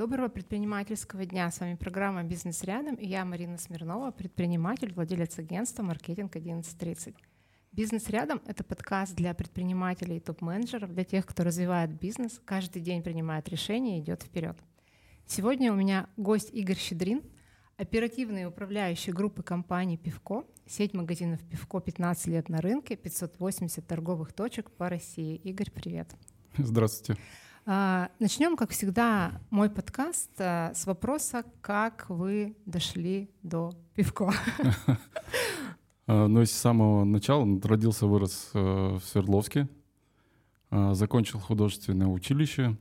Доброго предпринимательского дня. С вами программа «Бизнес рядом» и я, Марина Смирнова, предприниматель, владелец агентства «Маркетинг 1130». «Бизнес рядом» — это подкаст для предпринимателей и топ-менеджеров, для тех, кто развивает бизнес, каждый день принимает решения и идет вперед. Сегодня у меня гость Игорь Щедрин, оперативный управляющий группы компании «Пивко», сеть магазинов «Пивко» 15 лет на рынке, 580 торговых точек по России. Игорь, привет. Здравствуйте. А, Начнем, как всегда, мой подкаст а, с вопроса, как вы дошли до пивко. А, ну, с самого начала родился, вырос э, в Свердловске, закончил художественное училище.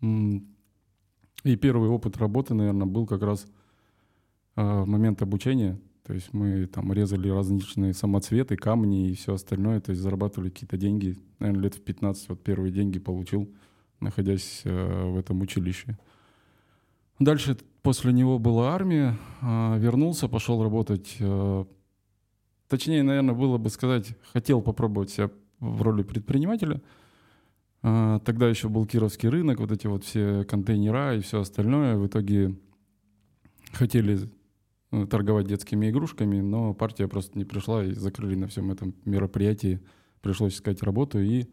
И первый опыт работы, наверное, был как раз в момент обучения. То есть мы там резали различные самоцветы, камни и все остальное, то есть зарабатывали какие-то деньги. Наверное, лет в 15 вот первые деньги получил находясь э, в этом училище. Дальше после него была армия, э, вернулся, пошел работать. Э, точнее, наверное, было бы сказать, хотел попробовать себя в роли предпринимателя. Тогда еще был Кировский рынок, вот эти вот все контейнера и все остальное. В итоге хотели торговать детскими игрушками, но партия просто не пришла и закрыли на всем этом мероприятии. Пришлось искать работу и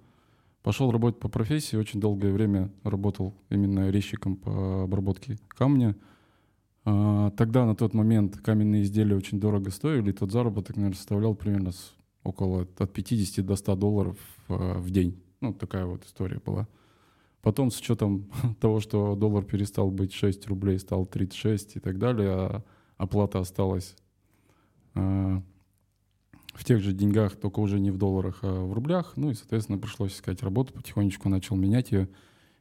Пошел работать по профессии, очень долгое время работал именно резчиком по обработке камня. А, тогда на тот момент каменные изделия очень дорого стоили, и тот заработок, наверное, составлял примерно около от 50 до 100 долларов а, в день. Ну, такая вот история была. Потом с учетом того, что доллар перестал быть 6 рублей, стал 36 и так далее, а оплата осталась а, в тех же деньгах, только уже не в долларах, а в рублях. Ну и, соответственно, пришлось искать работу, потихонечку начал менять ее,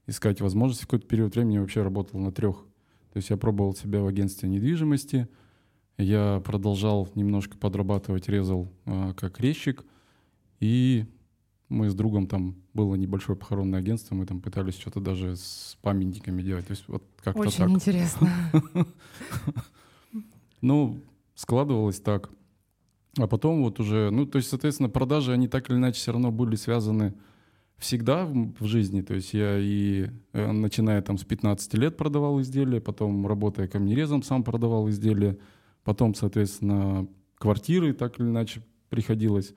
искать возможности. В какой-то период времени вообще работал на трех. То есть я пробовал себя в агентстве недвижимости, я продолжал немножко подрабатывать, резал э, как резчик, и мы с другом там было небольшое похоронное агентство, мы там пытались что-то даже с памятниками делать. То есть вот как-то Очень так. интересно. Ну, складывалось так. А потом вот уже, ну, то есть, соответственно, продажи, они так или иначе все равно были связаны всегда в, жизни. То есть я и э, начиная там с 15 лет продавал изделия, потом работая камнерезом сам продавал изделия, потом, соответственно, квартиры так или иначе приходилось.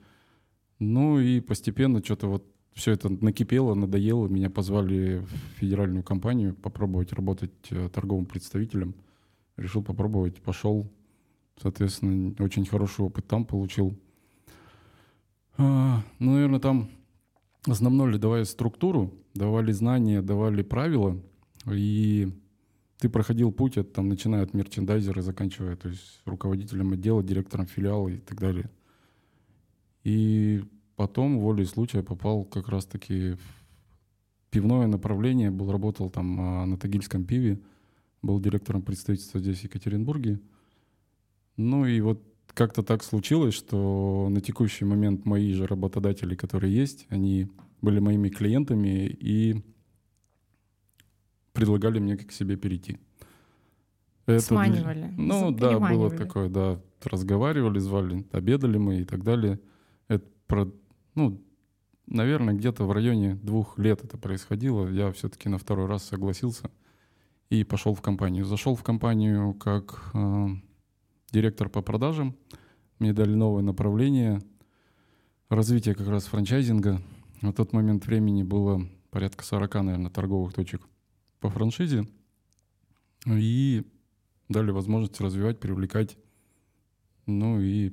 Ну и постепенно что-то вот все это накипело, надоело. Меня позвали в федеральную компанию попробовать работать э, торговым представителем. Решил попробовать, пошел, Соответственно, очень хороший опыт там получил. А, ну, наверное, там основное ли давали структуру, давали знания, давали правила, и ты проходил путь, от, там, начиная от мерчендайзера, заканчивая то есть, руководителем отдела, директором филиала и так далее. И потом, волей случая, попал как раз-таки в пивное направление, был, работал там а, на Тагильском пиве, был директором представительства здесь, в Екатеринбурге. Ну и вот как-то так случилось, что на текущий момент мои же работодатели, которые есть, они были моими клиентами и предлагали мне к себе перейти. Это Сманивали. Ну да, было такое, да. Разговаривали, звали, обедали мы и так далее. Это про, ну, наверное, где-то в районе двух лет это происходило. Я все-таки на второй раз согласился и пошел в компанию. Зашел в компанию как э, директор по продажам. Мне дали новое направление развития как раз франчайзинга. На тот момент времени было порядка 40, наверное, торговых точек по франшизе. И дали возможность развивать, привлекать. Ну и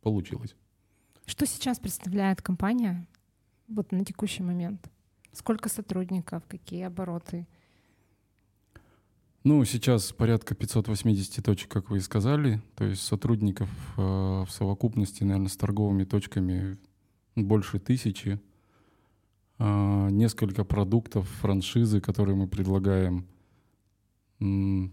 получилось. Что сейчас представляет компания вот на текущий момент? Сколько сотрудников, какие обороты? Ну, сейчас порядка 580 точек, как вы и сказали. То есть сотрудников э, в совокупности, наверное, с торговыми точками больше тысячи. Э, несколько продуктов, франшизы, которые мы предлагаем. М-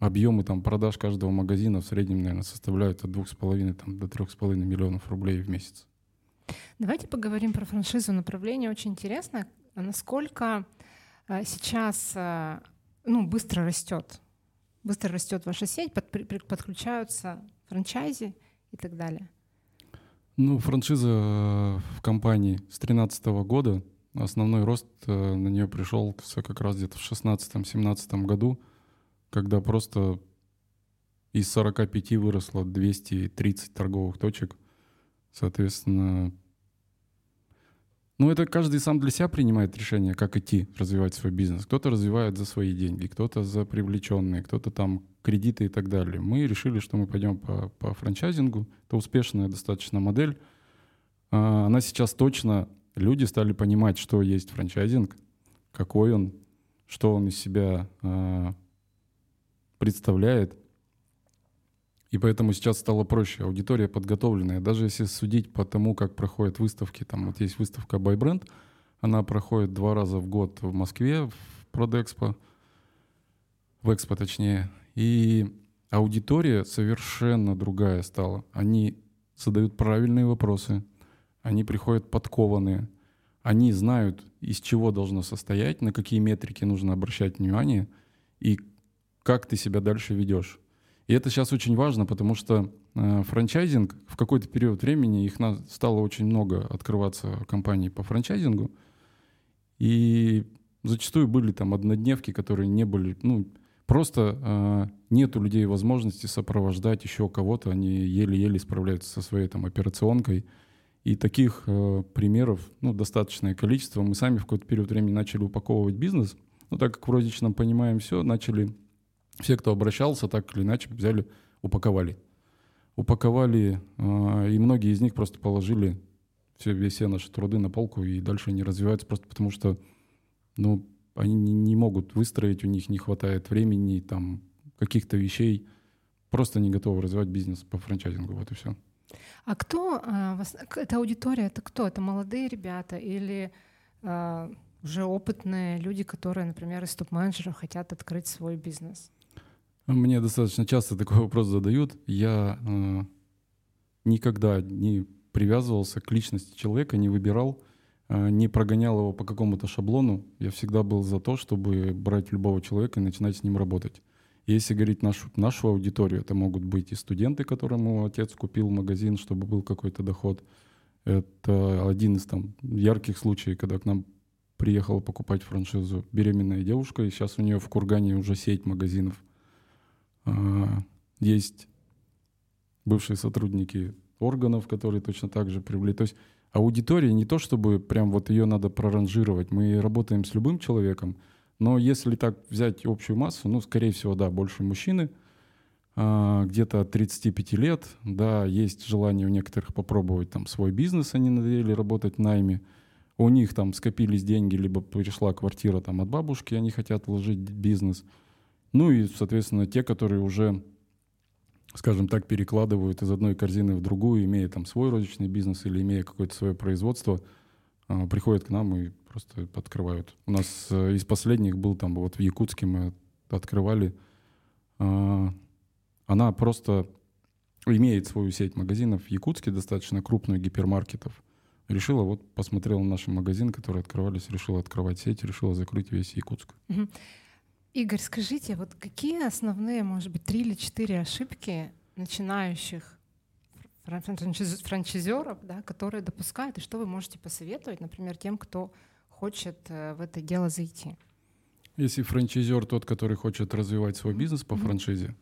объемы там, продаж каждого магазина в среднем, наверное, составляют от 2,5 там, до 3,5 миллионов рублей в месяц. Давайте поговорим про франшизу. Направление очень интересно. Насколько э, сейчас э, ну, быстро растет. Быстро растет ваша сеть, под, подключаются франчайзи и так далее. Ну, франшиза э, в компании с 2013 года. основной рост э, на нее пришел как раз где-то в 16-17 году, когда просто из 45 выросло 230 торговых точек. Соответственно, ну, это каждый сам для себя принимает решение, как идти развивать свой бизнес. Кто-то развивает за свои деньги, кто-то за привлеченные, кто-то там кредиты и так далее. Мы решили, что мы пойдем по, по франчайзингу. Это успешная достаточно модель. А, она сейчас точно... Люди стали понимать, что есть франчайзинг, какой он, что он из себя а, представляет. И поэтому сейчас стало проще. Аудитория подготовленная. Даже если судить по тому, как проходят выставки, там вот есть выставка by brand, она проходит два раза в год в Москве, в Продэкспо, в Экспо точнее. И аудитория совершенно другая стала. Они задают правильные вопросы, они приходят подкованные, они знают, из чего должно состоять, на какие метрики нужно обращать внимание и как ты себя дальше ведешь. И это сейчас очень важно, потому что э, франчайзинг в какой-то период времени их на, стало очень много открываться компаний по франчайзингу. И зачастую были там однодневки, которые не были, ну, просто э, нет у людей возможности сопровождать еще кого-то, они еле-еле справляются со своей там операционкой. И таких э, примеров ну, достаточное количество. Мы сами в какой-то период времени начали упаковывать бизнес. Но так как в розничном понимаем все, начали все, кто обращался, так или иначе взяли, упаковали. Упаковали, э, и многие из них просто положили все, все наши труды на полку, и дальше они развиваются просто потому, что ну, они не, не могут выстроить, у них не хватает времени, там, каких-то вещей, просто не готовы развивать бизнес по франчайзингу, вот и все. А кто, а, эта аудитория, это кто? Это молодые ребята или а, уже опытные люди, которые, например, из топ-менеджеров хотят открыть свой бизнес? Мне достаточно часто такой вопрос задают. Я э, никогда не привязывался к личности человека, не выбирал, э, не прогонял его по какому-то шаблону. Я всегда был за то, чтобы брать любого человека и начинать с ним работать. Если говорить нашу, нашу аудиторию, это могут быть и студенты, которому отец купил магазин, чтобы был какой-то доход. Это один из там ярких случаев, когда к нам приехала покупать франшизу беременная девушка, и сейчас у нее в Кургане уже сеть магазинов. А, есть бывшие сотрудники органов, которые точно так же привлекли. То есть аудитория не то, чтобы прям вот ее надо проранжировать. Мы работаем с любым человеком, но если так взять общую массу, ну, скорее всего, да, больше мужчины, а, где-то от 35 лет, да, есть желание у некоторых попробовать там свой бизнес, они надоели работать в найме, у них там скопились деньги, либо пришла квартира там от бабушки, они хотят вложить бизнес – ну и, соответственно, те, которые уже, скажем так, перекладывают из одной корзины в другую, имея там свой розничный бизнес или имея какое-то свое производство, а, приходят к нам и просто открывают. У нас э, из последних был там вот в Якутске мы открывали. А, она просто имеет свою сеть магазинов в Якутске, достаточно крупную, гипермаркетов. Решила, вот посмотрела на наши магазины, которые открывались, решила открывать сеть, решила закрыть весь Якутск. Угу. Игорь, скажите, вот какие основные, может быть, три или четыре ошибки начинающих франчайзеров, да, которые допускают, и что вы можете посоветовать, например, тем, кто хочет э, в это дело зайти? Если франчайзер тот, который хочет развивать свой бизнес по франшизе,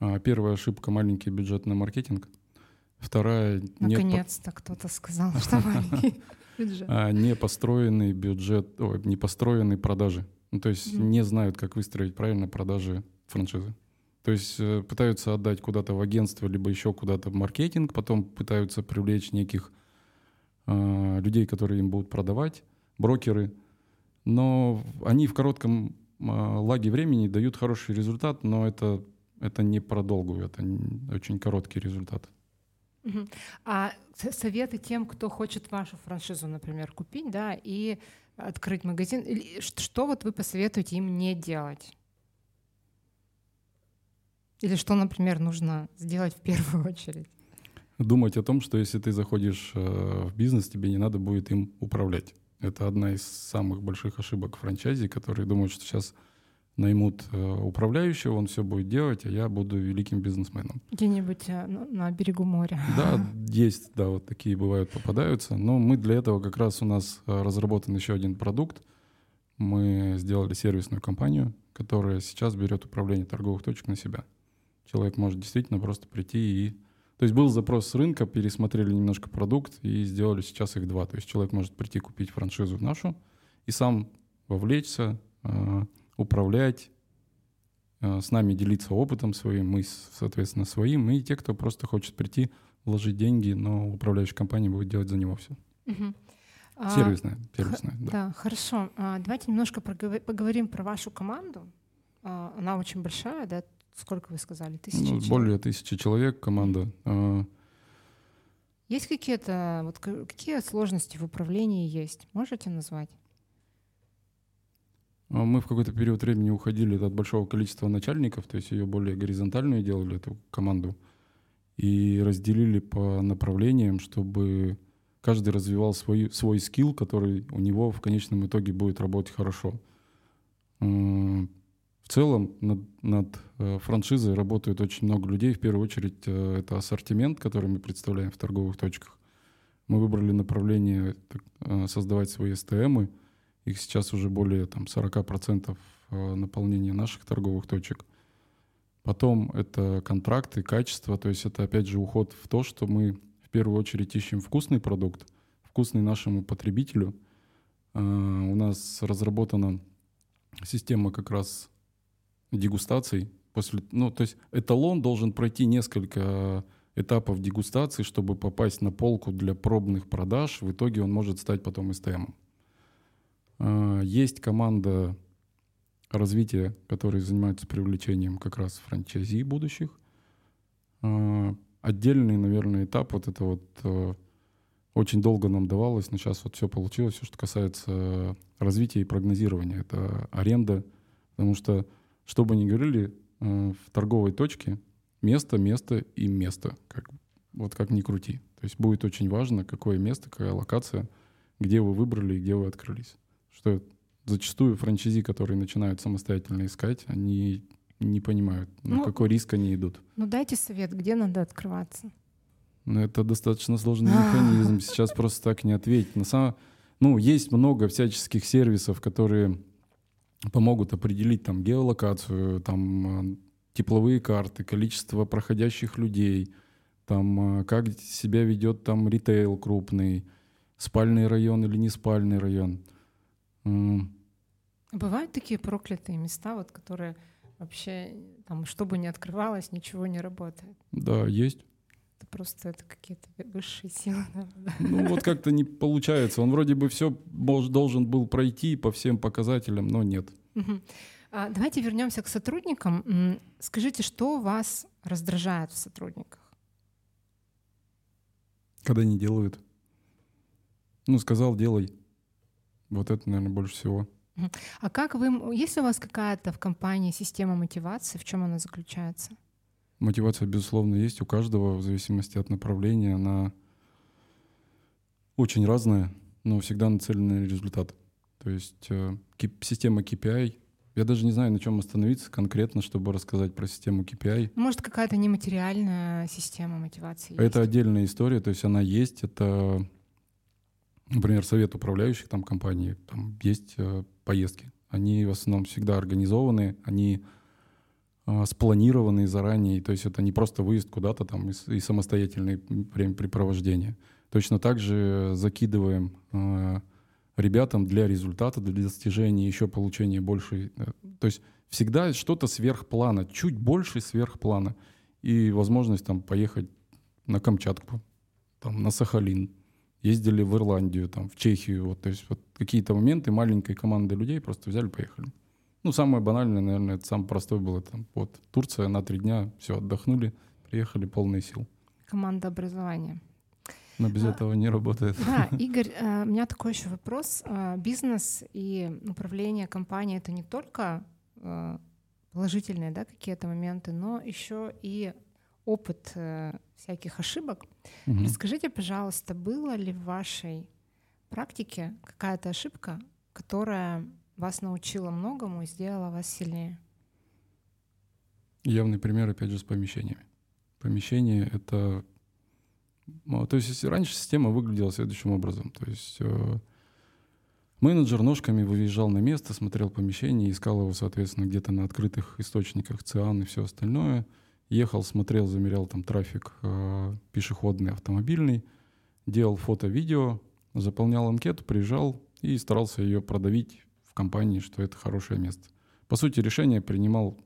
а, первая ошибка — маленький бюджет на маркетинг. Вторая — Наконец-то по... кто-то сказал, что маленький бюджет. А, не построенный бюджет, не построенные продажи. Ну, то есть mm-hmm. не знают, как выстроить правильно продажи франшизы. То есть э, пытаются отдать куда-то в агентство, либо еще куда-то в маркетинг, потом пытаются привлечь неких э, людей, которые им будут продавать, брокеры. Но они в коротком э, лаге времени дают хороший результат, но это, это не про долгую, это очень короткий результат. Угу. А советы тем, кто хочет вашу франшизу, например, купить, да, и открыть магазин, что вот вы посоветуете им не делать? Или что, например, нужно сделать в первую очередь? Думать о том, что если ты заходишь э, в бизнес, тебе не надо будет им управлять. Это одна из самых больших ошибок франчайзи, которые думают, что сейчас наймут э, управляющего, он все будет делать, а я буду великим бизнесменом. Где-нибудь э, на берегу моря. Да, есть, да, вот такие бывают, попадаются. Но мы для этого как раз у нас э, разработан еще один продукт. Мы сделали сервисную компанию, которая сейчас берет управление торговых точек на себя. Человек может действительно просто прийти и... То есть был запрос с рынка, пересмотрели немножко продукт и сделали сейчас их два. То есть человек может прийти купить франшизу нашу и сам вовлечься, управлять, э, с нами делиться опытом своим, мы, соответственно, своим, и те, кто просто хочет прийти, вложить деньги, но управляющая компания будет делать за него все. Угу. Сервисная, сервисная, да. Да, хорошо. А, давайте немножко поговорим про вашу команду. А, она очень большая, да? Сколько вы сказали? Тысячи ну, Более тысячи человек команда. А, есть какие-то, вот какие сложности в управлении есть? Можете назвать? А мы в какой-то период времени уходили от большого количества начальников, то есть ее более горизонтальную делали, эту команду, и разделили по направлениям, чтобы каждый развивал свой, свой скилл, который у него в конечном итоге будет работать хорошо. В целом над, над э, франшизой работает очень много людей. В первую очередь э, это ассортимент, который мы представляем в торговых точках. Мы выбрали направление э, создавать свои СТМы — их сейчас уже более там, 40% э, наполнения наших торговых точек. Потом это контракты, качество, то есть это опять же уход в то, что мы в первую очередь ищем вкусный продукт, вкусный нашему потребителю. Э, у нас разработана система как раз дегустаций. После, ну, то есть эталон должен пройти несколько этапов дегустации, чтобы попасть на полку для пробных продаж. В итоге он может стать потом СТМом. А, есть команда развития, которые занимаются привлечением как раз франчайзи будущих. А, отдельный, наверное, этап вот это вот э, очень долго нам давалось, но сейчас вот все получилось, все, что касается развития и прогнозирования. Это аренда, потому что, что бы ни говорили, э, в торговой точке место, место и место. Как, вот как ни крути. То есть будет очень важно, какое место, какая локация, где вы выбрали и где вы открылись что зачастую франчайзи, которые начинают самостоятельно искать, они не понимают, на ну, какой риск они идут. Ну дайте совет, где надо открываться. Ну, это достаточно сложный механизм. Сейчас просто так не ответить. На самом... Ну, есть много всяческих сервисов, которые помогут определить там геолокацию, там э, тепловые карты, количество проходящих людей, там э, как себя ведет там ритейл крупный, спальный район или не спальный район. Бывают такие проклятые места, вот, которые вообще, там, что бы ни открывалось, ничего не работает. Да, есть. Это просто это какие-то высшие силы. Ну вот как-то не получается. Он вроде бы все должен был пройти по всем показателям, но нет. А, давайте вернемся к сотрудникам. Скажите, что вас раздражает в сотрудниках? Когда не делают. Ну, сказал, делай. Вот это, наверное, больше всего. А как вы, есть у вас какая-то в компании система мотивации, в чем она заключается? Мотивация, безусловно, есть у каждого, в зависимости от направления. Она очень разная, но всегда нацелена на результат. То есть э, система KPI, я даже не знаю, на чем остановиться конкретно, чтобы рассказать про систему KPI. Может, какая-то нематериальная система мотивации? Это есть? отдельная история, то есть она есть, это Например, совет управляющих там компаний, там есть э, поездки. Они в основном всегда организованы, они э, спланированы заранее, то есть это не просто выезд куда-то там и, и самостоятельное времяпрепровождение. Точно так же закидываем э, ребятам для результата, для достижения еще получения большей... Э, то есть всегда что-то сверхплана, чуть больше сверхплана. И возможность там поехать на Камчатку, там, на Сахалин, ездили в Ирландию, там, в Чехию. Вот, то есть вот какие-то моменты маленькой команды людей просто взяли, поехали. Ну, самое банальное, наверное, это самое простое было. Там, вот, Турция на три дня, все, отдохнули, приехали полные сил. Команда образования. Но без а, этого не работает. Да, Игорь, э, у меня такой еще вопрос. Э, бизнес и управление компанией — это не только э, положительные да, какие-то моменты, но еще и опыт э, всяких ошибок. Угу. Расскажите, пожалуйста, было ли в вашей практике какая-то ошибка, которая вас научила многому и сделала вас сильнее? Явный пример, опять же, с помещениями. Помещение — это... Ну, то есть раньше система выглядела следующим образом. То есть э, менеджер ножками выезжал на место, смотрел помещение, искал его, соответственно, где-то на открытых источниках, ЦИАН и все остальное. Ехал, смотрел, замерял там трафик э, пешеходный, автомобильный, делал фото-видео, заполнял анкету, приезжал и старался ее продавить в компании, что это хорошее место. По сути, решение принимал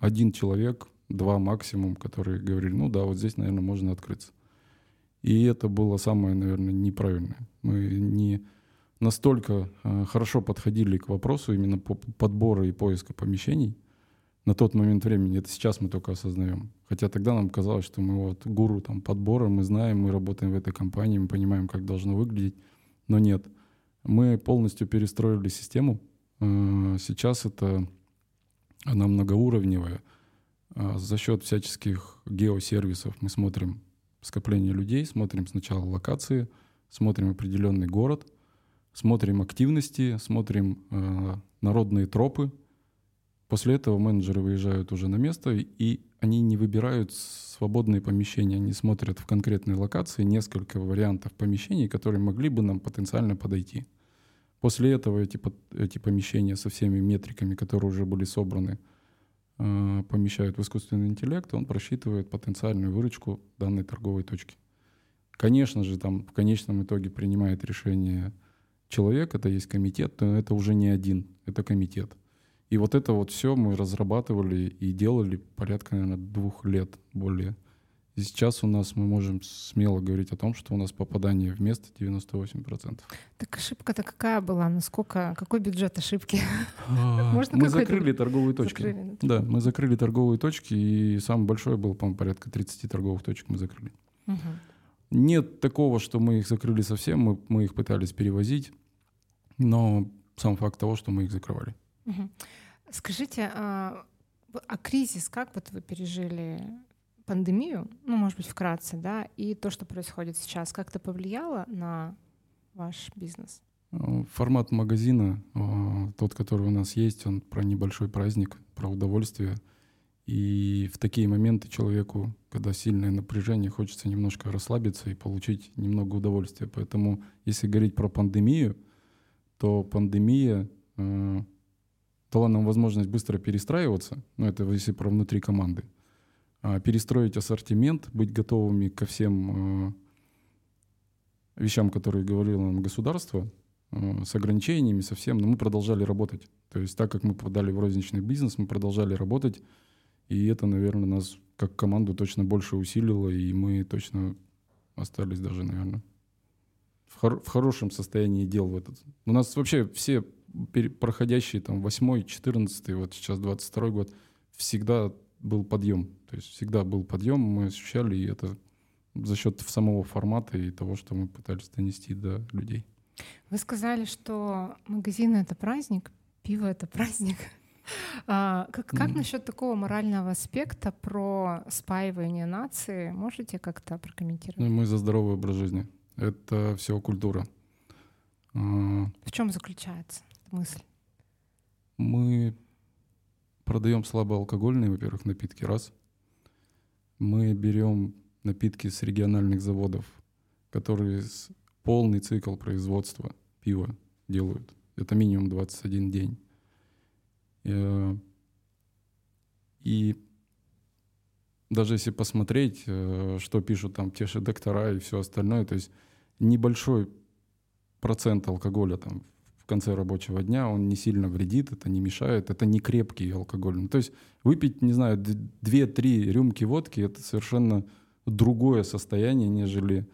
один человек, два максимум, которые говорили, ну да, вот здесь, наверное, можно открыться. И это было самое, наверное, неправильное. Мы не настолько э, хорошо подходили к вопросу именно по подбора и поиска помещений на тот момент времени. Это сейчас мы только осознаем. Хотя тогда нам казалось, что мы вот гуру там подбора, мы знаем, мы работаем в этой компании, мы понимаем, как должно выглядеть. Но нет. Мы полностью перестроили систему. Э, сейчас это она многоуровневая. А, за счет всяческих геосервисов мы смотрим скопление людей, смотрим сначала локации, смотрим определенный город, смотрим активности, смотрим э, народные тропы. После этого менеджеры выезжают уже на место, и они не выбирают свободные помещения, они смотрят в конкретной локации несколько вариантов помещений, которые могли бы нам потенциально подойти. После этого эти, эти помещения со всеми метриками, которые уже были собраны, э, помещают в искусственный интеллект, и он просчитывает потенциальную выручку данной торговой точки. Конечно же, там в конечном итоге принимает решение человек, это есть комитет, но это уже не один, это комитет. И вот это вот все мы разрабатывали и делали порядка, наверное, двух лет более. И сейчас у нас мы можем смело говорить о том, что у нас попадание в место 98%. Так ошибка-то какая была? Насколько, какой бюджет ошибки? А, Можно мы закрыли торговые точки. Да, мы закрыли торговые точки, и самый большой был, по-моему, порядка 30 торговых точек мы закрыли. Нет такого, что мы их закрыли совсем, мы, мы их пытались перевозить, но сам факт того, что мы их закрывали. Скажите, а, а кризис как вот вы пережили пандемию, ну, может быть, вкратце, да, и то, что происходит сейчас, как-то повлияло на ваш бизнес? Э, формат магазина, э, тот, который у нас есть, он про небольшой праздник, про удовольствие. И в такие моменты человеку, когда сильное напряжение, хочется немножко расслабиться и получить немного удовольствия. Поэтому, если говорить про пандемию, то пандемия э, дала нам возможность быстро перестраиваться, ну это если про внутри команды, а, перестроить ассортимент, быть готовыми ко всем э, вещам, которые говорило нам государство, э, с ограничениями, со всем, но мы продолжали работать. То есть так как мы попадали в розничный бизнес, мы продолжали работать, и это, наверное, нас как команду точно больше усилило, и мы точно остались даже, наверное, в, хор- в хорошем состоянии дел в этот. У нас вообще все проходящие там 8 14 вот сейчас 22 год, всегда был подъем. То есть всегда был подъем, мы ощущали, и это за счет самого формата и того, что мы пытались донести до людей. Вы сказали, что магазин это праздник, пиво это праздник. А, как, как mm. насчет такого морального аспекта про спаивание нации? Можете как-то прокомментировать? Ну, мы за здоровый образ жизни. Это все культура. А, В чем заключается мысль? Мы продаем слабоалкогольные, во-первых, напитки, раз. Мы берем напитки с региональных заводов, которые полный цикл производства пива делают. Это минимум 21 день. Э, и даже если посмотреть, э, что пишут там те же доктора и все остальное, то есть небольшой процент алкоголя там в конце рабочего дня, он не сильно вредит, это не мешает, это не крепкий алкоголь. Ну, то есть выпить, не знаю, 2-3 рюмки водки — это совершенно другое состояние, нежели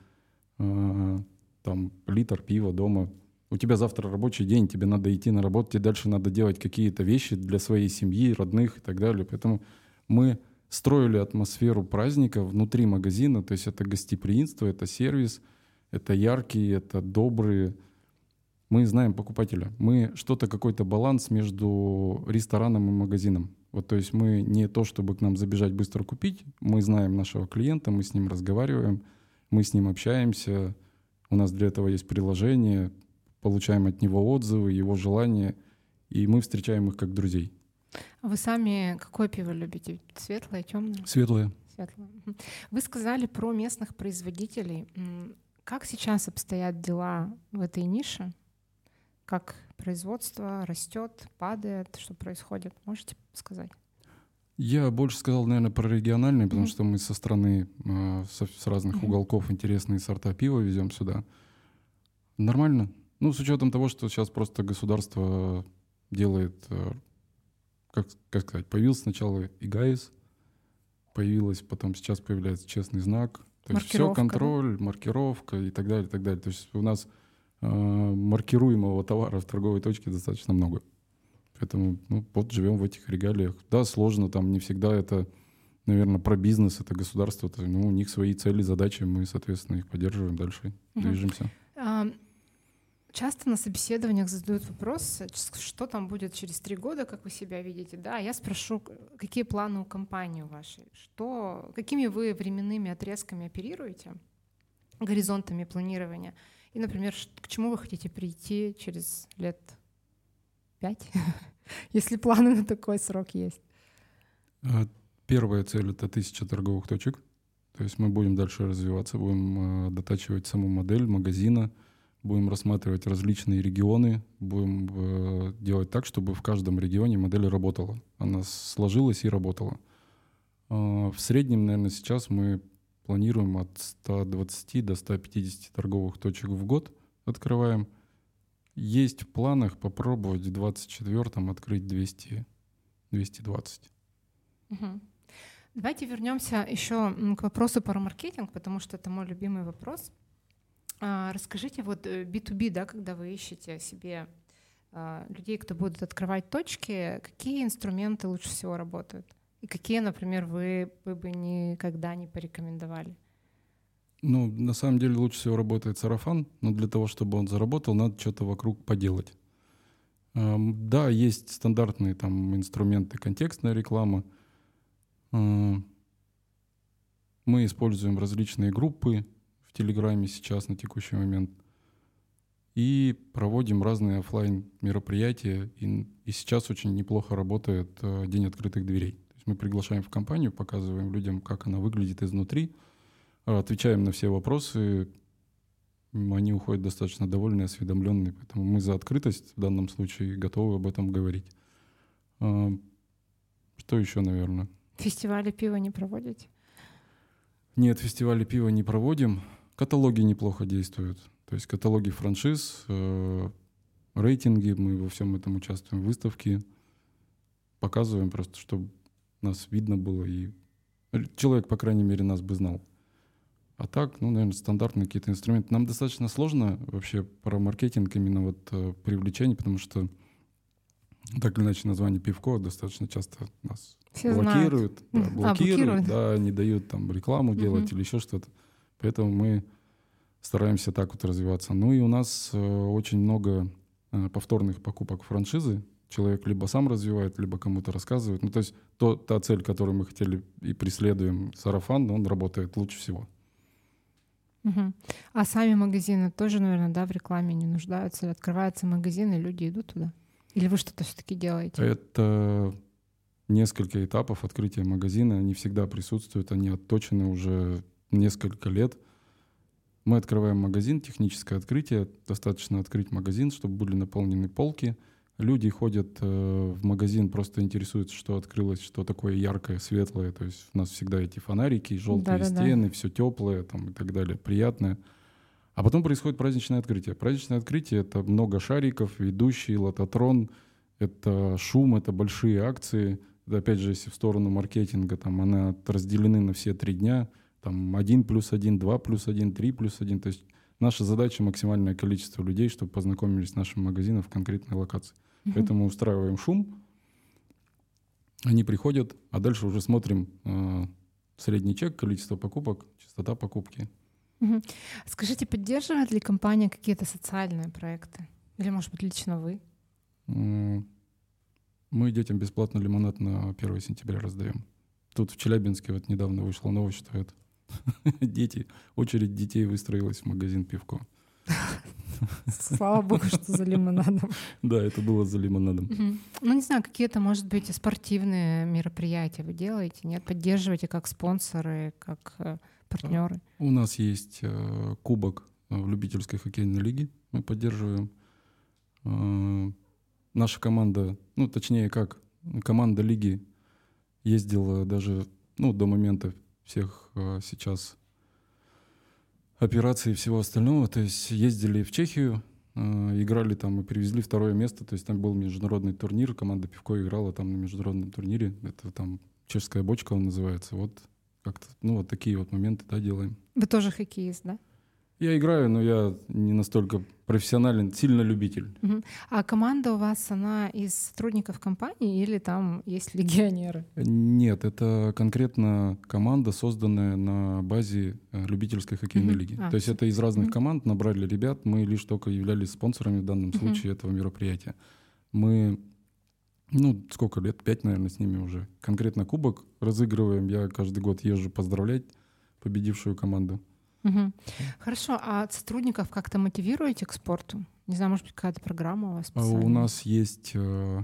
э, там литр пива дома. У тебя завтра рабочий день, тебе надо идти на работу, тебе дальше надо делать какие-то вещи для своей семьи, родных и так далее. Поэтому мы строили атмосферу праздника внутри магазина, то есть это гостеприимство, это сервис, это яркие, это добрые, мы знаем покупателя. Мы что-то, какой-то баланс между рестораном и магазином. Вот, то есть мы не то, чтобы к нам забежать быстро купить, мы знаем нашего клиента, мы с ним разговариваем, мы с ним общаемся, у нас для этого есть приложение, получаем от него отзывы, его желания. и мы встречаем их как друзей. А вы сами какое пиво любите? Светлое, темное? Светлое. Светлое. Вы сказали про местных производителей. Как сейчас обстоят дела в этой нише? Как производство растет, падает, что происходит? Можете сказать? Я больше сказал, наверное, про региональные, потому mm-hmm. что мы со стороны, э, со, с разных mm-hmm. уголков интересные сорта пива везем сюда. Нормально. Ну, с учетом того, что сейчас просто государство делает, э, как, как сказать, появился сначала и ГАИС, появилась, потом сейчас появляется честный знак. То есть все контроль, да? маркировка и так далее, и так далее. То есть у нас э, маркируемого товара в торговой точке достаточно много. Поэтому ну, вот живем в этих регалиях. Да, сложно, там не всегда это, наверное, про бизнес, это государство. Это, ну, у них свои цели, задачи, мы, соответственно, их поддерживаем дальше, угу. движемся. Часто на собеседованиях задают вопрос, что там будет через три года, как вы себя видите. Да, я спрошу, какие планы у компании вашей, что, какими вы временными отрезками оперируете, горизонтами планирования, и, например, к чему вы хотите прийти через лет пять, если планы на такой срок есть? А, первая цель — это тысяча торговых точек. То есть мы будем дальше развиваться, будем э, дотачивать саму модель магазина, будем рассматривать различные регионы, будем э, делать так, чтобы в каждом регионе модель работала. Она сложилась и работала. Э, в среднем, наверное, сейчас мы планируем от 120 до 150 торговых точек в год открываем — есть в планах попробовать в 24-м открыть 200, 220. Угу. Давайте вернемся еще к вопросу про маркетинг, потому что это мой любимый вопрос. А, расскажите, вот B2B, э, да, когда вы ищете себе а, людей, кто будут открывать точки, какие инструменты лучше всего работают? И какие, например, вы, вы бы никогда не порекомендовали? Ну, на самом деле лучше всего работает сарафан, но для того, чтобы он заработал, надо что-то вокруг поделать. Да, есть стандартные там инструменты, контекстная реклама. Мы используем различные группы в Телеграме сейчас на текущий момент и проводим разные офлайн мероприятия. И, и сейчас очень неплохо работает э, День открытых дверей. То есть мы приглашаем в компанию, показываем людям, как она выглядит изнутри – отвечаем на все вопросы, они уходят достаточно довольные, осведомленные, поэтому мы за открытость в данном случае готовы об этом говорить. А, что еще, наверное? Фестивали пива не проводите? Нет, фестивали пива не проводим. Каталоги неплохо действуют. То есть каталоги франшиз, э, рейтинги, мы во всем этом участвуем, выставки. Показываем просто, чтобы нас видно было и человек, по крайней мере, нас бы знал. А так, ну, наверное, стандартные какие-то инструменты. Нам достаточно сложно вообще про маркетинг именно вот э, привлечение, потому что так или иначе название пивко достаточно часто нас Все блокируют, да, блокируют, а, блокируют, да, не дают там рекламу делать uh-huh. или еще что-то. Поэтому мы стараемся так вот развиваться. Ну и у нас э, очень много э, повторных покупок франшизы. Человек либо сам развивает, либо кому-то рассказывает. Ну то есть то, та цель, которую мы хотели и преследуем, сарафан, он работает лучше всего. Угу. А сами магазины тоже, наверное, да, в рекламе не нуждаются. Открывается магазин, и люди идут туда. Или вы что-то все-таки делаете? Это несколько этапов открытия магазина. Они всегда присутствуют, они отточены уже несколько лет. Мы открываем магазин, техническое открытие. Достаточно открыть магазин, чтобы были наполнены полки — люди ходят э, в магазин, просто интересуются, что открылось, что такое яркое, светлое. То есть у нас всегда эти фонарики, желтые да, стены, все теплое там, и так далее, приятное. А потом происходит праздничное открытие. Праздничное открытие — это много шариков, ведущий, лототрон, это шум, это большие акции. Это, опять же, если в сторону маркетинга, там она разделены на все три дня. Там один плюс один, два плюс один, три плюс один. То есть наша задача — максимальное количество людей, чтобы познакомились с нашим магазином в конкретной локации. Угу. Поэтому устраиваем шум, они приходят, а дальше уже смотрим э, средний чек, количество покупок, частота покупки. Угу. Скажите, поддерживает ли компания какие-то социальные проекты? Или, может быть, лично вы? Мы детям бесплатно лимонад на 1 сентября раздаем. Тут в Челябинске вот недавно вышла новость, что это дети, очередь детей выстроилась в магазин пивко. Слава богу, что за лимонадом. Да, это было за лимонадом. Ну, не знаю, какие-то, может быть, спортивные мероприятия вы делаете, нет? Поддерживаете как спонсоры, как э, партнеры? У нас есть э, кубок э, в любительской хоккейной лиге. Мы поддерживаем. Наша команда, ну, точнее, как, команда лиги ездила даже, ну, до момента всех сейчас операций и всего остального. То есть ездили в Чехию, э, играли там и привезли второе место. То есть там был международный турнир, команда Пивко играла там на международном турнире. Это там чешская бочка он называется. Вот как-то, ну вот такие вот моменты, да, делаем. Вы тоже хоккеист, да? Я играю, но я не настолько профессионален, сильно любитель. Угу. А команда у вас, она из сотрудников компании или там есть легионеры? Нет, это конкретно команда, созданная на базе э, любительской хоккейной угу. лиги. А, То есть это из разных угу. команд набрали ребят, мы лишь только являлись спонсорами в данном угу. случае этого мероприятия. Мы, ну, сколько лет, пять, наверное, с ними уже. Конкретно кубок разыгрываем, я каждый год езжу поздравлять победившую команду. Угу. Хорошо, а сотрудников как-то мотивируете к спорту? Не знаю, может быть, какая-то программа у вас? А специальная? У нас есть э,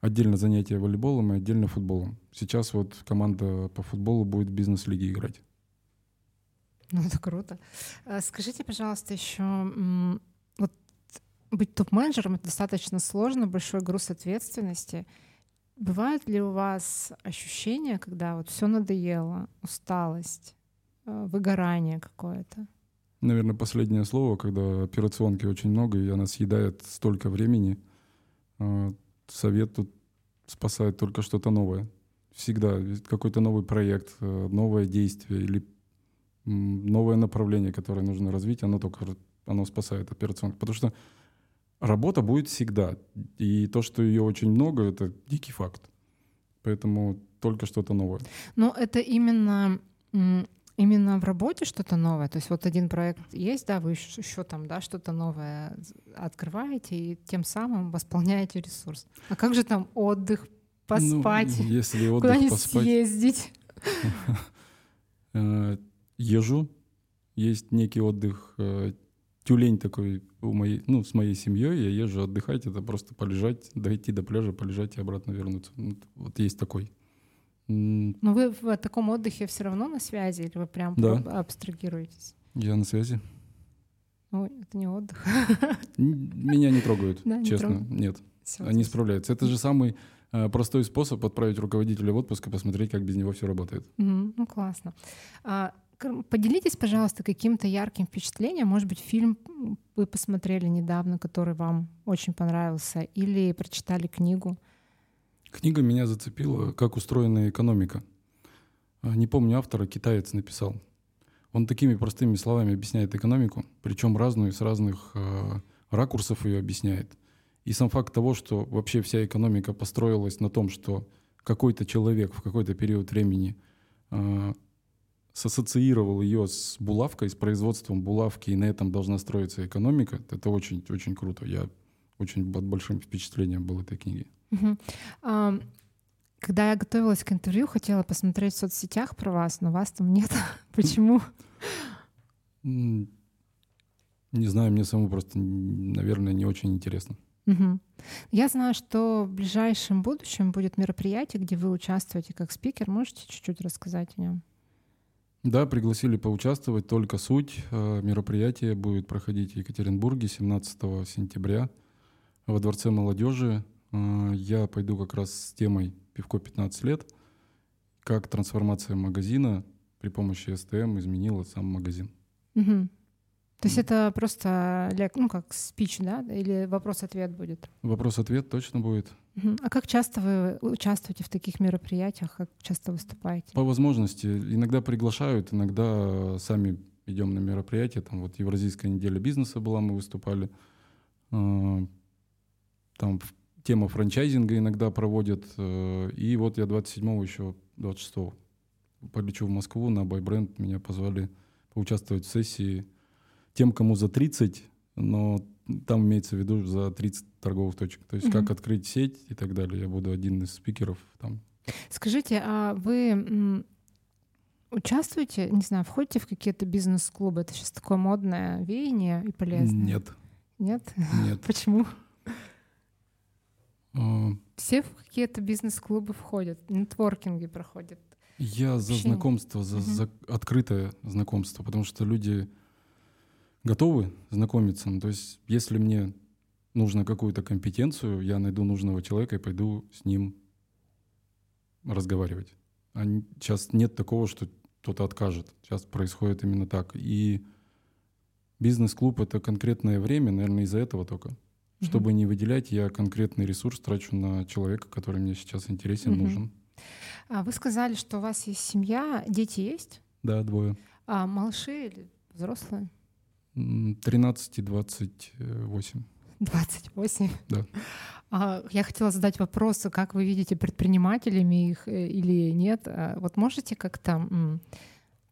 отдельно занятие волейболом и отдельно футболом. Сейчас вот команда по футболу будет в бизнес-лиге играть. Ну, это круто. А скажите, пожалуйста, еще, вот быть топ-менеджером — это достаточно сложно, большой груз ответственности. Бывает ли у вас ощущение, когда вот все надоело, усталость, Э, выгорание какое-то. Наверное, последнее слово, когда операционки очень много, и она съедает столько времени. Э, совет тут спасает только что-то новое. Всегда какой-то новый проект, э, новое действие или новое направление, которое нужно развить, оно только оно спасает операционку. Потому что работа будет всегда. И то, что ее очень много, это дикий факт. Поэтому только что-то новое. Но это именно Именно в работе что-то новое. То есть вот один проект есть, да, вы еще, еще там, да, что-то новое открываете и тем самым восполняете ресурс. А как же там отдых, поспать, ну, если отдых, куда-нибудь поспать, съездить? Э, езжу, есть некий отдых, э, тюлень такой у моей, ну, с моей семьей, я езжу отдыхать, это просто полежать, дойти до пляжа, полежать и обратно вернуться. Вот есть такой. Но вы в таком отдыхе все равно на связи или вы прям да. абстрагируетесь? Я на связи. Ой, это не отдых. Меня не трогают, да, честно. Не трогают. Нет. Все, Они справляются. Это же самый э, простой способ отправить руководителя в отпуск и посмотреть, как без него все работает. Ну, классно. А, поделитесь, пожалуйста, каким-то ярким впечатлением. Может быть, фильм вы посмотрели недавно, который вам очень понравился, или прочитали книгу. Книга меня зацепила, как устроена экономика. А, не помню автора, китаец написал. Он такими простыми словами объясняет экономику, причем разную, с разных э, ракурсов ее объясняет. И сам факт того, что вообще вся экономика построилась на том, что какой-то человек в какой-то период времени э, сассоциировал ее с булавкой, с производством булавки, и на этом должна строиться экономика, это очень-очень круто. Я очень под большим впечатлением был этой книги. Угу. А, когда я готовилась к интервью, хотела посмотреть в соцсетях про вас, но вас там нет. Почему? Не знаю, мне самому просто, наверное, не очень интересно. Угу. Я знаю, что в ближайшем будущем будет мероприятие, где вы участвуете как спикер. Можете чуть-чуть рассказать о нем? Да, пригласили поучаствовать. Только суть э, мероприятия будет проходить в Екатеринбурге 17 сентября во Дворце молодежи я пойду как раз с темой «Пивко 15 лет», как трансформация магазина при помощи СТМ изменила сам магазин. Угу. То есть это просто, ну, как спич, да? Или вопрос-ответ будет? Вопрос-ответ точно будет. А как часто вы участвуете в таких мероприятиях? Как часто выступаете? По возможности. Иногда приглашают, иногда сами идем на мероприятия. Там вот Евразийская неделя бизнеса была, мы выступали. А, там тема франчайзинга иногда проводят. Э, и вот я 27-го еще, 26-го полечу в Москву на байбренд. Меня позвали поучаствовать в сессии тем, кому за 30, но там имеется в виду за 30 торговых точек. То есть mm-hmm. как открыть сеть и так далее. Я буду один из спикеров там. Скажите, а вы участвуете, не знаю, входите в какие-то бизнес-клубы? Это сейчас такое модное веяние и полезное. Нет. Нет? Нет. Почему? А, Все в какие-то бизнес-клубы входят, нетворкинги проходят. Я за знакомство, за, за открытое знакомство, потому что люди готовы знакомиться. Ну, то есть, если мне нужно какую-то компетенцию, я найду нужного человека и пойду с ним разговаривать. А сейчас нет такого, что кто-то откажет. Сейчас происходит именно так. И бизнес-клуб — это конкретное время, наверное, из-за этого только. Чтобы не выделять, я конкретный ресурс трачу на человека, который мне сейчас интересен, нужен. А вы сказали, что у вас есть семья, дети есть? Да, двое. А малыши или взрослые? М, 13 и 28. 28. Да. А, Я хотела задать вопрос, как вы видите предпринимателями их э, или нет. А, Вот можете как-то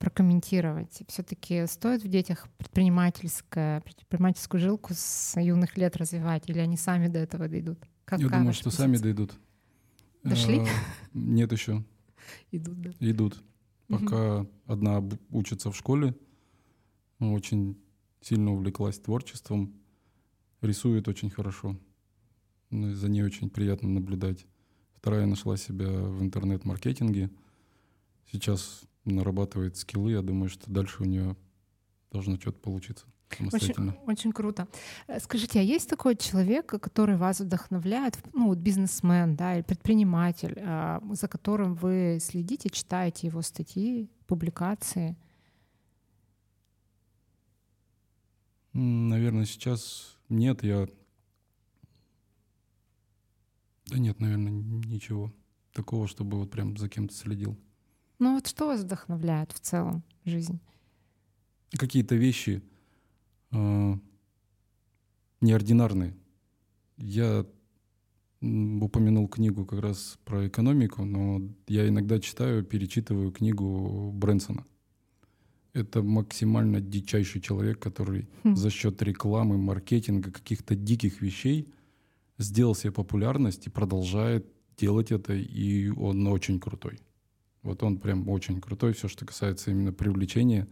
прокомментировать? Все-таки стоит в детях предпринимательское, предпринимательскую жилку с юных лет развивать, или они сами до этого дойдут? Как, Я думаю, что сами позиция? дойдут. Дошли? А, Нет еще. идут, да. Идут. Пока одна учится в школе, очень сильно увлеклась творчеством, рисует очень хорошо. Ну, За ней очень приятно наблюдать. Вторая нашла себя в интернет-маркетинге. Сейчас нарабатывает скиллы. Я думаю, что дальше у нее должно что-то получиться самостоятельно. Очень, очень круто. Э, Скажите, а есть такой человек, который вас вдохновляет, ну, бизнесмен, да, или предприниматель, а, за которым вы следите, читаете его статьи, публикации? Наверное, сейчас нет, я... Да нет, наверное, ничего такого, чтобы вот прям за кем-то следил. Ну вот что вас вдохновляет в целом в жизни? Какие-то вещи а, неординарные. Я упомянул книгу как раз про экономику, но я иногда читаю, перечитываю книгу Брэнсона. Это максимально дичайший человек, который Хм. за счет рекламы, маркетинга, каких-то диких вещей сделал себе популярность и продолжает делать это, и он очень крутой. Вот он прям очень крутой, все, что касается именно привлечения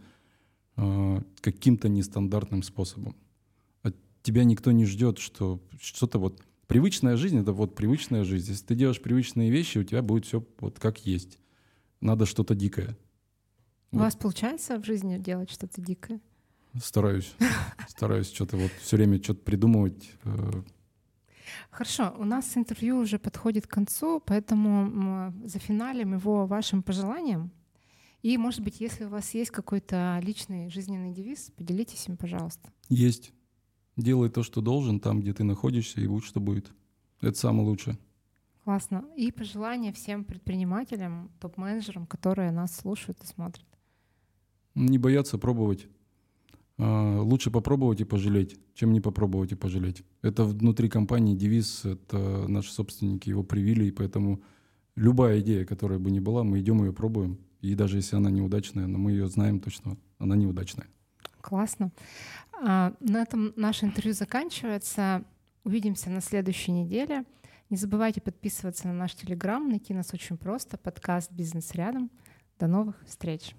э, каким-то нестандартным способом. От тебя никто не ждет, что что-то вот... Привычная жизнь — это вот привычная жизнь. Если ты делаешь привычные вещи, у тебя будет все вот как есть. Надо что-то дикое. У вас получается в жизни делать что-то дикое? Стараюсь. Стараюсь что-то вот все время что-то придумывать. Хорошо, у нас интервью уже подходит к концу, поэтому м, зафиналим его вашим пожеланием. И, может быть, если у вас есть какой-то личный жизненный девиз, поделитесь им, пожалуйста. Есть. Делай то, что должен, там, где ты находишься, и будь, что будет. Это самое лучшее. Классно. И пожелания всем предпринимателям, топ-менеджерам, которые нас слушают и смотрят. Не бояться пробовать. А, Лучше попробовать и пожалеть, чем не попробовать и пожалеть. Это внутри компании девиз, это наши собственники его привили, и поэтому любая идея, которая бы ни была, мы идем ее пробуем. И даже если она неудачная, но мы ее знаем точно, она неудачная. Классно. А, На этом наше интервью заканчивается. Увидимся на следующей неделе. Не забывайте подписываться на наш телеграм. Найти нас очень просто. Подкаст «Бизнес рядом». До новых встреч.